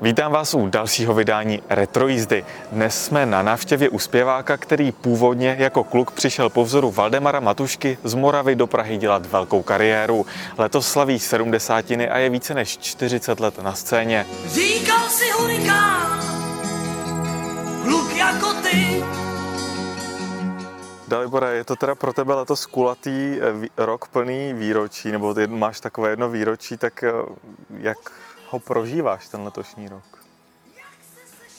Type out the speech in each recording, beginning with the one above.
Vítám vás u dalšího vydání Retrojízdy. Dnes jsme na návštěvě u zpěváka, který původně jako kluk přišel po vzoru Valdemara Matušky z Moravy do Prahy dělat velkou kariéru. Letos slaví sedmdesátiny a je více než 40 let na scéně. Říkal si hurikán, kluk jako ty. Dalibore, je to teda pro tebe letos kulatý eh, rok plný výročí, nebo ty máš takové jedno výročí, tak eh, jak ho prožíváš ten letošní rok?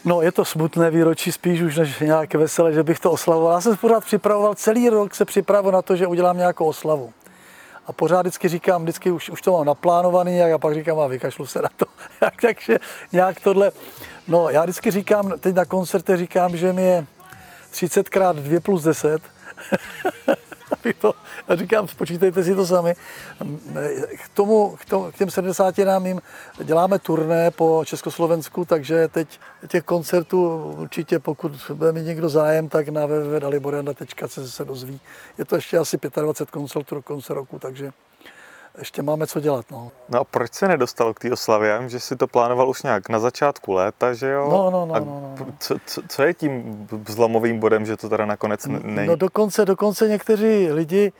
No, je to smutné výročí spíš už než nějaké veselé, že bych to oslavoval. Já jsem se pořád připravoval, celý rok se připravoval na to, že udělám nějakou oslavu. A pořád vždycky říkám, vždycky už, už to mám naplánovaný, a pak říkám, a vykašlu se na to. Takže nějak tohle, no já vždycky říkám, teď na koncerte říkám, že mi je 30 krát 2 plus 10, Abych to, já říkám, spočítejte si to sami. K, tomu, k, tomu, k těm 70 nám jim děláme turné po Československu, takže teď těch koncertů určitě, pokud bude mít někdo zájem, tak na www.daliboranda.cz se dozví. Je to ještě asi 25 koncertů do konce roku, takže ještě máme co dělat. No. No a proč se nedostal k té oslavě? Já vím, že si to plánoval už nějak na začátku léta, že jo? No, no, no, A no, no. Co, co, co je tím zlomovým bodem, že to teda nakonec není? No dokonce, dokonce někteří lidi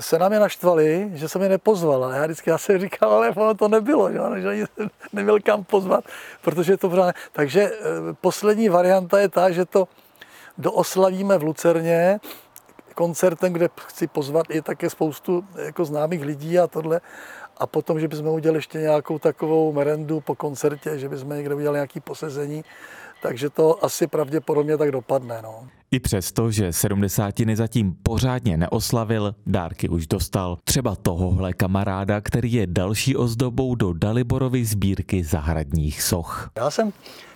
se na mě naštvali, že jsem je nepozval. A já vždycky já jsem říkal, ale ono to nebylo, že, že ani jsem neměl kam pozvat, protože to pořád... Takže eh, poslední varianta je ta, že to dooslavíme v Lucerně koncertem, kde chci pozvat i také spoustu jako známých lidí a tohle. A potom, že bychom udělali ještě nějakou takovou merendu po koncertě, že bychom někde udělali nějaké posezení. Takže to asi pravděpodobně tak dopadne. No. I přesto, že sedmdesátiny zatím pořádně neoslavil, dárky už dostal. Třeba tohohle kamaráda, který je další ozdobou do Daliborovy sbírky zahradních soch. Já jsem,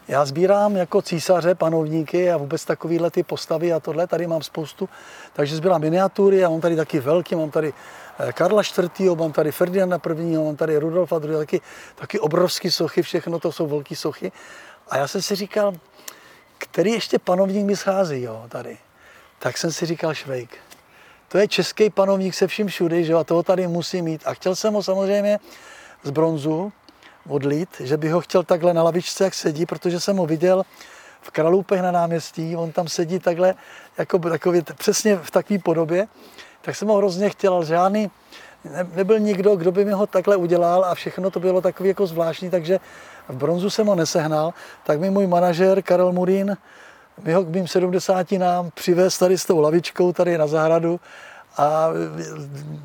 já sbírám jako císaře, panovníky a vůbec takovýhle ty postavy a tohle, tady mám spoustu, takže sbírám miniatury, já mám tady taky velký, mám tady eh, Karla IV., mám tady Ferdinanda I., mám tady Rudolfa II., taky, taky obrovský sochy, všechno to jsou velké sochy. A já jsem si říkal, který ještě panovník mi schází, jo, tady. Tak jsem si říkal Švejk. To je český panovník se vším všudy, že jo, a toho tady musí mít. A chtěl jsem ho samozřejmě z bronzu odlít, že bych ho chtěl takhle na lavičce, jak sedí, protože jsem ho viděl v Kralupech na náměstí, on tam sedí takhle, jako takový, přesně v takové podobě, tak jsem ho hrozně chtěl, ale žádný, ne, nebyl nikdo, kdo by mi ho takhle udělal a všechno to bylo takový jako zvláštní, takže v bronzu jsem ho nesehnal, tak mi můj manažer Karel Murín mi ho k mým 70 nám přivez tady s tou lavičkou tady na zahradu a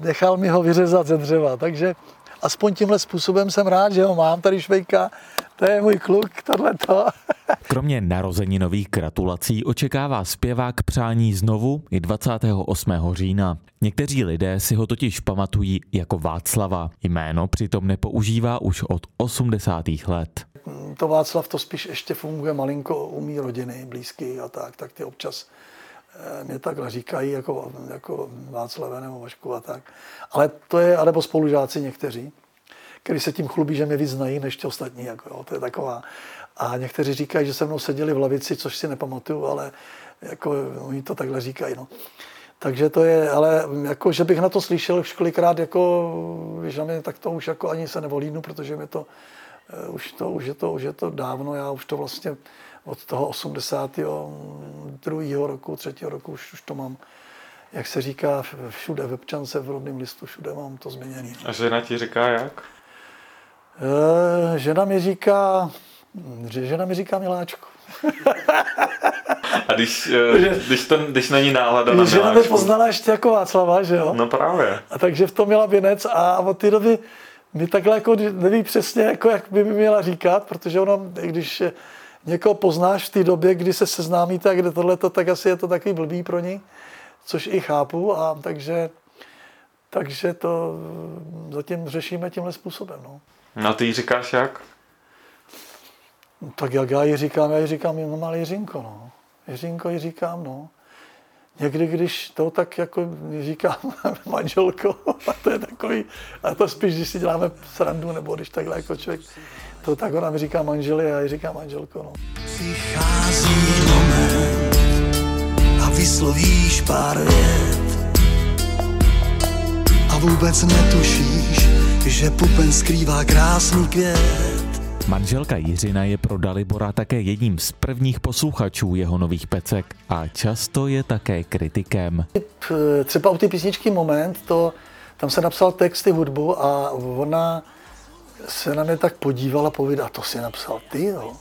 nechal mi ho vyřezat ze dřeva. Takže aspoň tímhle způsobem jsem rád, že ho mám tady švejka. To je můj kluk, tohleto. Kromě narozeninových gratulací očekává zpěvák přání znovu i 28. října. Někteří lidé si ho totiž pamatují jako Václava. Jméno přitom nepoužívá už od 80. let. To Václav to spíš ještě funguje malinko u mý rodiny, blízký a tak, tak ty občas eh, mě takhle říkají jako, jako Václave nebo Vašku a tak. Ale to je, anebo spolužáci někteří, kteří se tím chlubí, že mě víc znají než ti ostatní. Jako, jo, to je taková. A někteří říkají, že se mnou seděli v lavici, což si nepamatuju, ale jako, oni to takhle říkají. No. Takže to je, ale jako, že bych na to slyšel už kolikrát, jako, na mě, tak to už jako ani se nevolínu, protože mi to, eh, už to, už je to, už je to dávno, já už to vlastně od toho 82. roku, 3. roku už, už to mám, jak se říká, všude v občance, v rodném listu, všude mám to změněný. A žena ti říká jak? Eh, Žena mi říká, že žena mi říká miláčku. A když, eh, když, ten, když není nálada na Žena miláčku? poznala ještě jako Václava, že jo? No právě. A takže v tom měla věnec a od té doby mi takhle jako neví přesně, jako jak by mi měla říkat, protože ona, když někoho poznáš v té době, kdy se seznámíte a kde tohleto, tak asi je to takový blbý pro ní, což i chápu a takže, takže to zatím řešíme tímhle způsobem. No. No a ty jí říkáš jak? Tak jak já ji říkám, já ji říkám jenom malý Jiřinko, no. Jiřinko ji říkám, no. Někdy, když to tak jako říkám manželko, a to je takový, a to spíš, když si děláme srandu, nebo když takhle jako člověk, to tak ona mi říká manželi a já ji říkám manželko, no. Přichází moment a vyslovíš pár vět a vůbec netušíš, že pupen skrývá krásný květ. Manželka Jiřina je pro Dalibora také jedním z prvních posluchačů jeho nových pecek a často je také kritikem. Třeba u ty písničky Moment, to, tam se napsal text i hudbu a ona se na mě tak podívala a povídala, to si napsal ty, jo.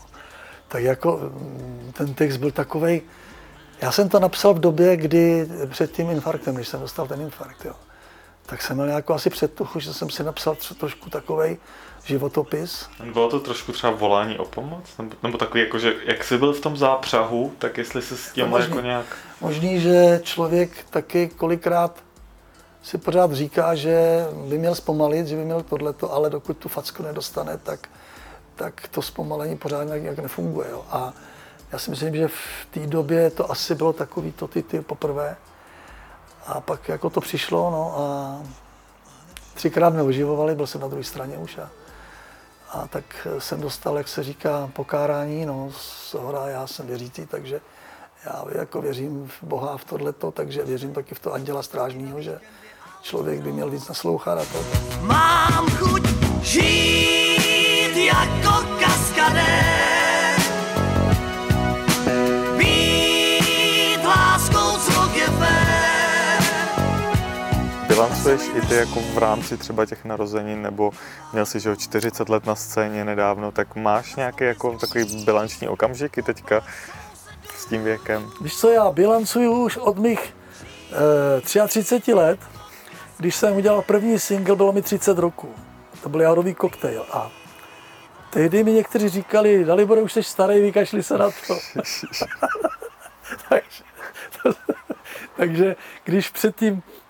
Tak jako mm, ten text byl takovej, já jsem to napsal v době, kdy před tím infarktem, když jsem dostal ten infarkt, jo. Tak jsem měl jako asi předtuchu, že jsem si napsal trošku takovej životopis. Bylo to trošku třeba volání o pomoc? Nebo, nebo takový, jako, že jak jsi byl v tom zápřahu, tak jestli se s tím jako nějak... Možný, že člověk taky kolikrát si pořád říká, že by měl zpomalit, že by měl tohleto, ale dokud tu facku nedostane, tak, tak to zpomalení pořád nějak, nějak nefunguje. Jo. A já si myslím, že v té době to asi bylo takový to ty, ty poprvé. A pak jako to přišlo, no a třikrát mě oživovali, byl jsem na druhé straně už a, a tak jsem dostal, jak se říká, pokárání, no z hora, já jsem věřící, takže já jako věřím v Boha v tohleto, takže věřím taky v to anděla strážního, že člověk by měl víc naslouchat a to. Mám chuť žít jako kaskadér. Bilancuješ i ty jako v rámci třeba těch narozenin, nebo měl jsi, že o 40 let na scéně nedávno, tak máš nějaký jako takový bilanční okamžiky teďka s tím věkem? Víš co, já bilancuju už od mých e, 33 let, když jsem udělal první single, bylo mi 30 roků. To byl jádový koktejl a tehdy mi někteří říkali, Dalibore, už jsi starý, vykašli se na to. takže, to, takže když předtím, eh,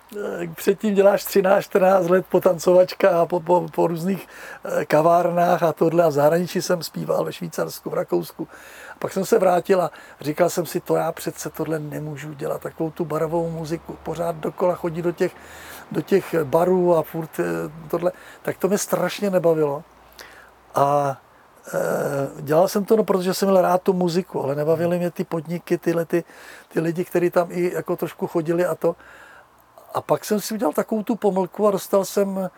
předtím děláš 13-14 let potancovačka a po, po, po různých eh, kavárnách a tohle a v zahraničí jsem zpíval ve Švýcarsku, v Rakousku. A pak jsem se vrátil a říkal jsem si, to já přece tohle nemůžu dělat, takovou tu barovou muziku, pořád dokola chodit do těch do těch barů a furt eh, tohle, tak to mě strašně nebavilo. A dělal jsem to, no, protože jsem měl rád tu muziku, ale nebavily mě ty podniky, tyhle ty, ty lidi, kteří tam i jako trošku chodili a to. A pak jsem si udělal takovou tu pomlku a dostal jsem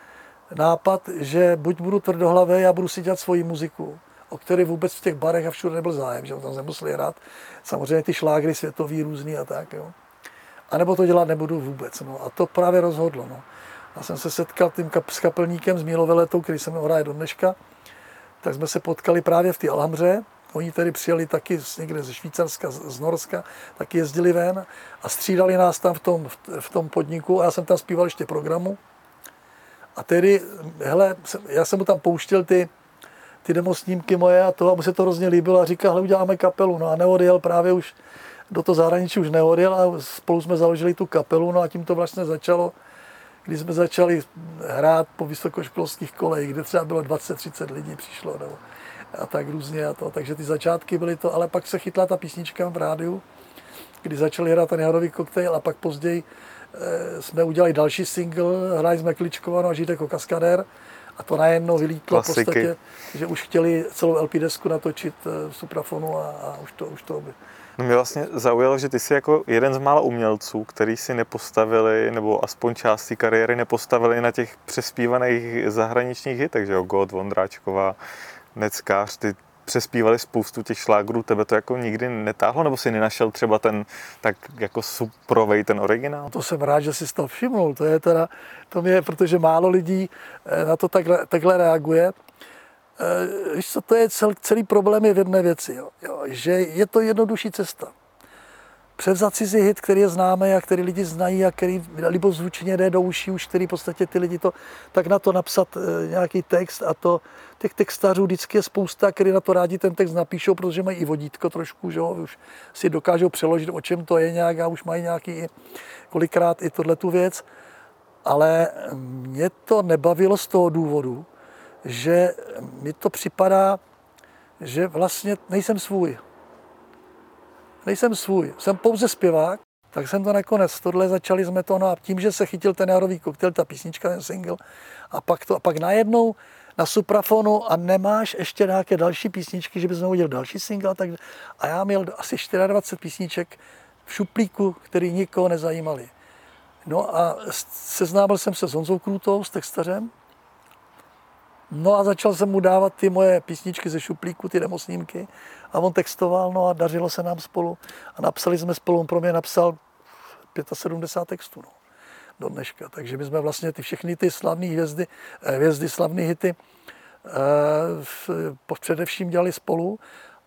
nápad, že buď budu tvrdohlavý a budu si dělat svoji muziku, o které vůbec v těch barech a všude nebyl zájem, že tam nemuseli hrát. Samozřejmě ty šlágry světový různý a tak. Jo anebo to dělat nebudu vůbec. No. A to právě rozhodlo. No. Já jsem se setkal tím kap, s kapelníkem z Míloveletou, který se mnou hraje do dneška, tak jsme se potkali právě v té Alhamře. Oni tady přijeli taky z, někde ze Švýcarska, z Norska, taky jezdili ven a střídali nás tam v tom, v tom podniku a já jsem tam zpíval ještě programu. A tedy, hele, já jsem mu tam pouštěl ty, ty demo snímky moje a to a mu se to hrozně líbilo a říkal, hele, uděláme kapelu. No a neodjel právě už do toho zahraničí už neodjel a spolu jsme založili tu kapelu, no a tím to vlastně začalo, když jsme začali hrát po vysokoškolských kolejích, kde třeba bylo 20-30 lidí přišlo, nebo a tak různě a to. Takže ty začátky byly to, ale pak se chytla ta písnička v rádiu, kdy začali hrát ten jadový koktejl a pak později e, jsme udělali další single, hráli jsme Kličkovanou a Žít jako kaskadér a to najednou vylítlo v podstatě, že už chtěli celou LP desku natočit v suprafonu a, a už to, už to No mě vlastně zaujalo, že ty jsi jako jeden z mála umělců, který si nepostavili, nebo aspoň část té kariéry nepostavili na těch přespívaných zahraničních hitech, že jo, God, Vondráčková, Neckář, ty přespívali spoustu těch šlágrů, tebe to jako nikdy netáhlo, nebo si nenašel třeba ten tak jako suprovej, ten originál? To jsem rád, že jsi to všimnul, to je teda, to mě, protože málo lidí eh, na to takhle, takhle reaguje. Eh, víš co, to je cel, celý problém je v jedné věci, jo, jo, že je to jednodušší cesta. Převzat cizí hit, který je známý a který lidi znají a který libozvučně jde do uší, už který v podstatě ty lidi to, tak na to napsat e, nějaký text a to těch textařů vždycky je spousta, který na to rádi ten text napíšou, protože mají i vodítko trošku, že jo, už si dokážou přeložit, o čem to je nějak a už mají nějaký kolikrát i tohle tu věc. Ale mě to nebavilo z toho důvodu, že mi to připadá, že vlastně nejsem svůj. Nejsem svůj, jsem pouze zpěvák, tak jsem to nakonec, tohle začali jsme to, no a tím, že se chytil ten jarový koktejl, ta písnička, ten single, a pak, to, a pak najednou na suprafonu a nemáš ještě nějaké další písničky, že bys udělal další single, tak, a já měl asi 24 písniček v šuplíku, který nikoho nezajímali. No a seznámil jsem se s Honzou Krutou, s textařem, No a začal jsem mu dávat ty moje písničky ze šuplíku, ty demosnímky a on textoval, no a dařilo se nám spolu a napsali jsme spolu, on pro mě napsal 75 textů, no, do dneška. Takže my jsme vlastně ty všechny ty slavné hvězdy, eh, hvězdy slavné hity eh, především dělali spolu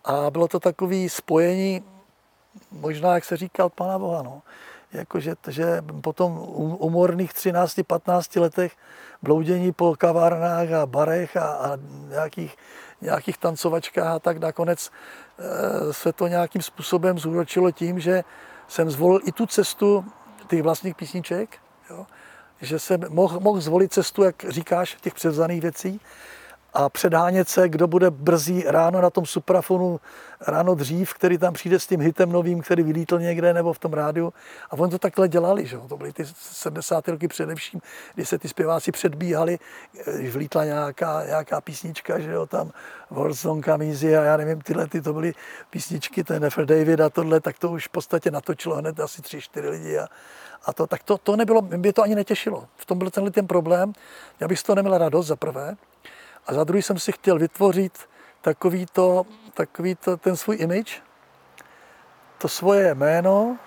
a bylo to takové spojení, možná, jak se říkal, Pana Boha, no. Jakože že po tom um- umorných 13-15 letech bloudění po kavárnách a barech a, a nějakých, nějakých tancovačkách a tak nakonec eh, se to nějakým způsobem zúročilo tím, že jsem zvolil i tu cestu těch vlastních písniček, jo? že jsem mohl, mohl zvolit cestu, jak říkáš, těch převzaných věcí a předhánět se, kdo bude brzí ráno na tom suprafonu, ráno dřív, který tam přijde s tím hitem novým, který vylítl někde nebo v tom rádiu. A oni to takhle dělali, že jo? to byly ty 70. roky především, kdy se ty zpěváci předbíhali, když vlítla nějaká, nějaká písnička, že jo, tam Warzone Kamizi a já nevím, tyhle ty to byly písničky, ten Nefer David a tohle, tak to už v podstatě natočilo hned asi tři, čtyři lidi a, a to, tak to, to nebylo, mě to ani netěšilo. V tom byl tenhle ten problém. Já bych z toho neměl radost za prvé. A za druhý jsem si chtěl vytvořit takový to, takový to, ten svůj image, to svoje jméno,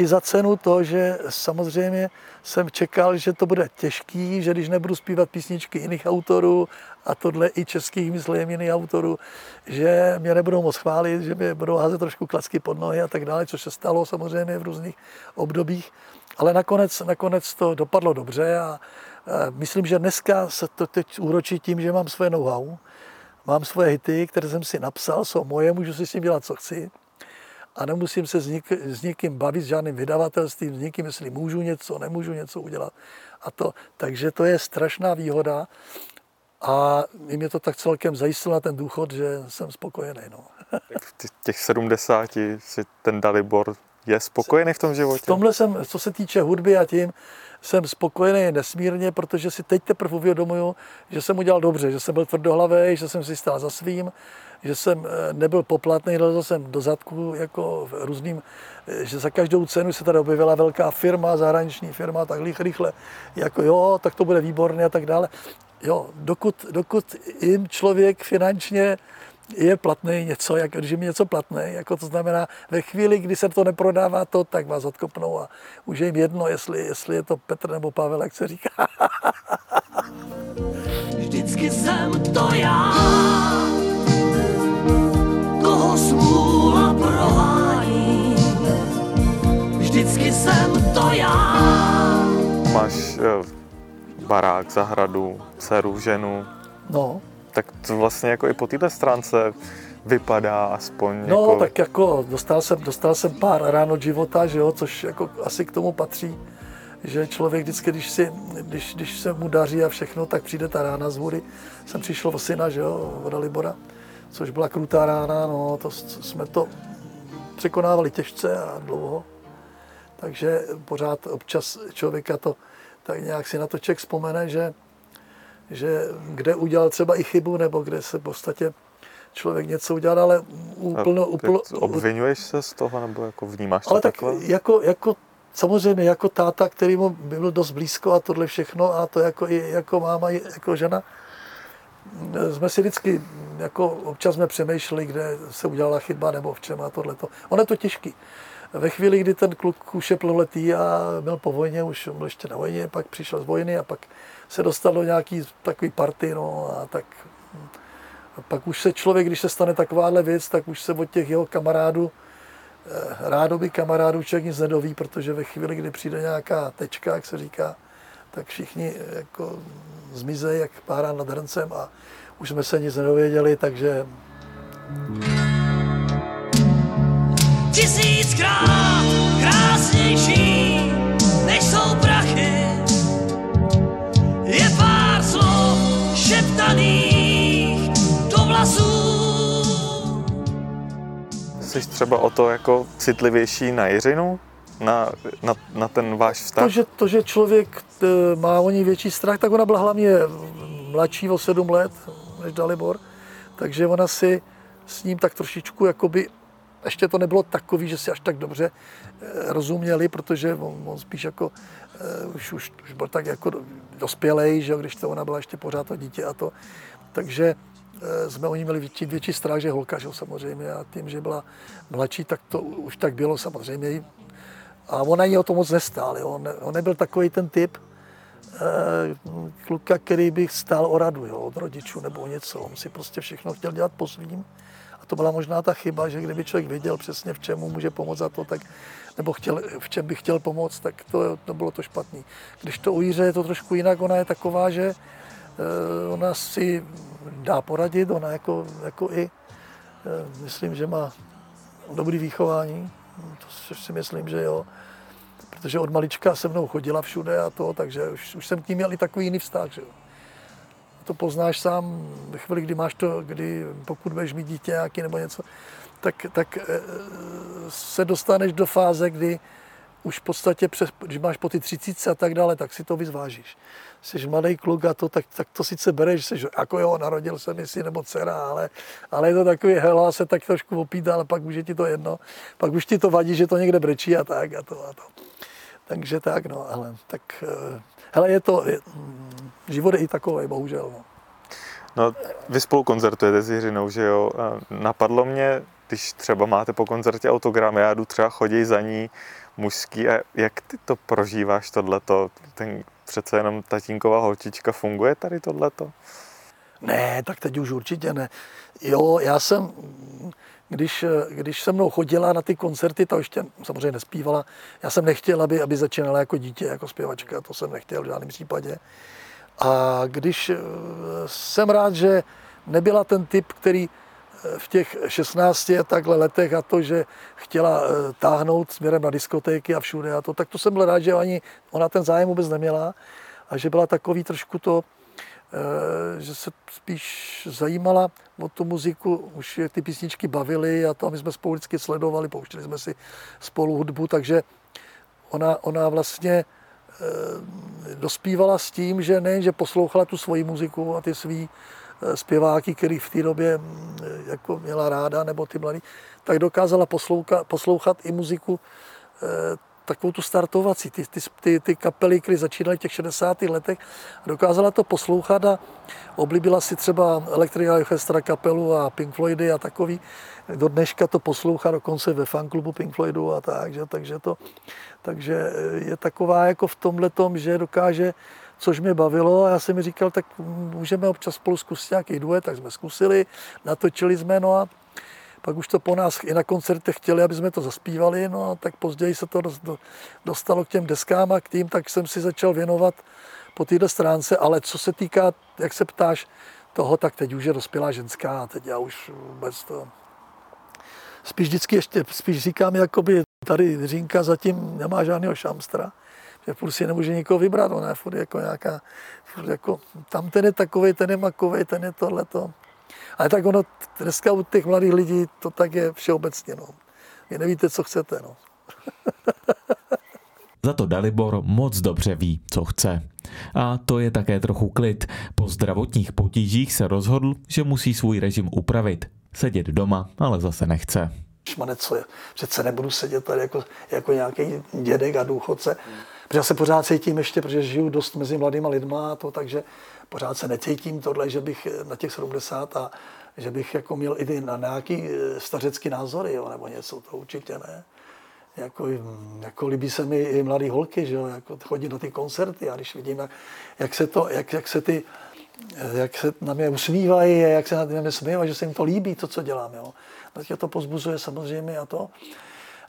i za cenu to, že samozřejmě jsem čekal, že to bude těžký, že když nebudu zpívat písničky jiných autorů a tohle i českých, myslím, jiných autorů, že mě nebudou moc chválit, že mě budou házet trošku klacky pod nohy a tak dále, což se stalo samozřejmě v různých obdobích. Ale nakonec, nakonec to dopadlo dobře a myslím, že dneska se to teď úročí tím, že mám svoje know-how, mám svoje hity, které jsem si napsal, jsou moje, můžu si s tím dělat, co chci a nemusím se s, nik, s někým bavit, s žádným vydavatelstvím, s někým, jestli můžu něco, nemůžu něco udělat. A to, takže to je strašná výhoda a mě to tak celkem zajistilo na ten důchod, že jsem spokojený. No. V těch- těch 70 si ten Dalibor je spokojený v tom V životě? tomhle jsem, co se týče hudby a tím, jsem spokojený nesmírně, protože si teď teprve uvědomuju, že jsem udělal dobře, že jsem byl tvrdohlavý, že jsem si stál za svým, že jsem eh, nebyl poplatný, lezl jsem do zadku jako v různým, eh, že za každou cenu se tady objevila velká firma, zahraniční firma, tak rychle, jako jo, tak to bude výborné a tak dále. Jo, dokud, dokud jim člověk finančně je platný něco, jak, když je mi něco platné, jako to znamená, ve chvíli, kdy se to neprodává to, tak vás odkopnou a už je jim jedno, jestli, jestli je to Petr nebo Pavel, jak se říká. Vždycky jsem to já, koho smůla provádí. Vždycky jsem to já, Máš eh, barák, zahradu, dceru, ženu, No, tak to vlastně jako i po této stránce vypadá aspoň no jako... tak jako dostal jsem, dostal jsem pár rán od života, že jo, což jako asi k tomu patří, že člověk vždycky, když, si, když, když se mu daří a všechno, tak přijde ta rána z hůry. Jsem přišel o syna, že jo, od Libora, což byla krutá rána, no, to jsme to překonávali těžce a dlouho. Takže pořád občas člověka to tak nějak si na to člověk vzpomene, že, že kde udělal třeba i chybu, nebo kde se v podstatě člověk něco udělal, ale úplno, úplno, obvinuješ se z toho, nebo jako vnímáš to ale tak takhle? jako, jako samozřejmě jako táta, který mu byl dost blízko a tohle všechno a to jako, i jako máma, i jako žena, jsme si vždycky, jako občas jsme přemýšleli, kde se udělala chyba nebo v čem a tohleto. Ono je to těžký. Ve chvíli, kdy ten kluk už je plnoletý a byl po vojně, už byl ještě na vojně, pak přišel z vojny a pak se dostal do nějaký takový party, no a tak. A pak už se člověk, když se stane takováhle věc, tak už se od těch jeho kamarádů, eh, rádoby kamarádů člověk nic nedoví, protože ve chvíli, kdy přijde nějaká tečka, jak se říká, tak všichni eh, jako zmizejí jak pára nad hrncem a už jsme se nic nedověděli, takže tisíckrát krásnější, Jsi třeba o to jako citlivější na Jiřinu? Na, na, na ten váš vztah? to že, to, že člověk eh, má o ní větší strach, tak ona byla hlavně mladší o sedm let než Dalibor, takže ona si s ním tak trošičku jakoby ještě to nebylo takový, že si až tak dobře eh, rozuměli, protože on, on spíš jako eh, už, už, už byl tak jako dospělej, že když to ona byla ještě pořád to dítě a to. Takže eh, jsme o ní měli větší, větší strach, že holka, že samozřejmě. A tím, že byla mladší, tak to už tak bylo samozřejmě. A ona jí o to moc nestál. Jo. On, on nebyl takový ten typ, eh, kluka, který by stál o radu jo, od rodičů nebo něco. On si prostě všechno chtěl dělat po svým. A to byla možná ta chyba, že kdyby člověk věděl přesně, v čemu může pomoct za to, tak, nebo chtěl, v čem by chtěl pomoct, tak to, to bylo to špatný. Když to u Jíře je to trošku jinak, ona je taková, že eh, ona si dá poradit, ona jako, jako i, eh, myslím, že má dobrý výchování, to si myslím, že jo protože od malička se mnou chodila všude a to, takže už, už jsem k ní měl i takový jiný vztah, že jo. To poznáš sám ve chvíli, kdy máš to, kdy pokud budeš mít dítě nějaký nebo něco, tak, tak eh, se dostaneš do fáze, kdy už v podstatě, přes, když máš po ty třicítce a tak dále, tak si to vyzvážíš. Jsi mladý kluk a to, tak, tak to sice bereš, jsi, jako jo, narodil se mi si nebo dcera, ale, ale je to takový hela, se tak trošku opítá, ale pak už je ti to jedno. Pak už ti to vadí, že to někde brečí a tak a to a to. Takže tak, no, ale tak, eh, hele, je to, je, mm, život je i takový, bohužel, no. No, vy spolu koncertujete s Jiřinou, že jo? Napadlo mě, když třeba máte po koncertě autogram, já jdu třeba chodí za ní mužský a jak ty to prožíváš tohleto? Ten přece jenom tatínková holčička funguje tady tohleto? Ne, tak teď už určitě ne. Jo, já jsem, když, když se mnou chodila na ty koncerty, to ještě samozřejmě nespívala. Já jsem nechtěl, aby, aby začínala jako dítě, jako zpěvačka, to jsem nechtěl v žádném případě. A když eh, jsem rád, že nebyla ten typ, který v těch 16 a takhle letech a to, že chtěla eh, táhnout směrem na diskotéky a všude a to, tak to jsem byl rád, že ani ona ten zájem vůbec neměla a že byla takový trošku to, že se spíš zajímala o tu muziku, už je ty písničky bavily a to a my jsme spolu vždycky sledovali, pouštěli jsme si spolu hudbu, takže ona, ona vlastně Eh, dospívala s tím, že ne, že poslouchala tu svoji muziku a ty svý eh, zpěváky, který v té době mm, jako měla ráda, nebo ty mladí, tak dokázala poslouchat, poslouchat i muziku eh, takovou tu startovací, ty, ty, ty, ty kapely, které začínaly v těch 60. letech, dokázala to poslouchat a oblíbila si třeba Electric Orchestra kapelu a Pink Floydy a takový. Do dneška to poslouchá dokonce ve fanklubu Pink Floydu a tak, že, takže, to, takže je taková jako v tomhle tom, že dokáže což mě bavilo a já jsem mi říkal, tak můžeme občas spolu zkusit nějaký duet, tak jsme zkusili, natočili jsme, no a pak už to po nás i na koncertech chtěli, aby jsme to zaspívali, no a tak později se to dostalo k těm deskám a k tým, tak jsem si začal věnovat po této stránce, ale co se týká, jak se ptáš toho, tak teď už je dospělá ženská teď já už vůbec to... Spíš vždycky ještě, spíš říkám, jakoby tady Řínka zatím nemá žádného šamstra, že furt si nemůže nikoho vybrat, ona je furt jako nějaká, furt jako, tam ten je takový, ten je makový, ten je tohleto. Ale tak ono dneska u těch mladých lidí to tak je všeobecně. No. Vy nevíte, co chcete. No. Za to Dalibor moc dobře ví, co chce. A to je také trochu klid. Po zdravotních potížích se rozhodl, že musí svůj režim upravit. Sedět doma, ale zase nechce. Šmane, co je? Přece nebudu sedět tady jako, jako nějaký dědek a důchodce. Protože já se pořád cítím ještě, protože žiju dost mezi mladýma lidma, to, takže pořád se necítím tohle, že bych na těch 70 a že bych jako měl i na nějaký eh, stařecký názory, jo, nebo něco, to určitě ne. Jako, jako líbí se mi i mladý holky, že jo, jako chodí na ty koncerty a když vidím, jak, jak se to, jak, jak se ty, eh, jak se na mě usmívají, jak se na mě smívají, že se jim to líbí, to, co dělám, jo. Tak to pozbuzuje samozřejmě a to.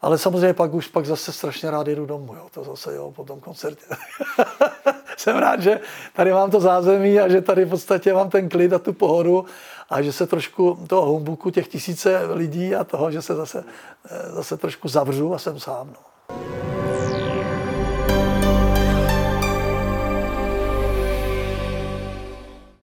Ale samozřejmě pak už pak zase strašně rád jdu domů, jo. to zase jo, po tom koncertě. Jsem rád, že tady mám to zázemí a že tady v podstatě mám ten klid a tu pohodu a že se trošku toho humbuku těch tisíce lidí a toho, že se zase, eh, zase trošku zavřu a jsem sám. No.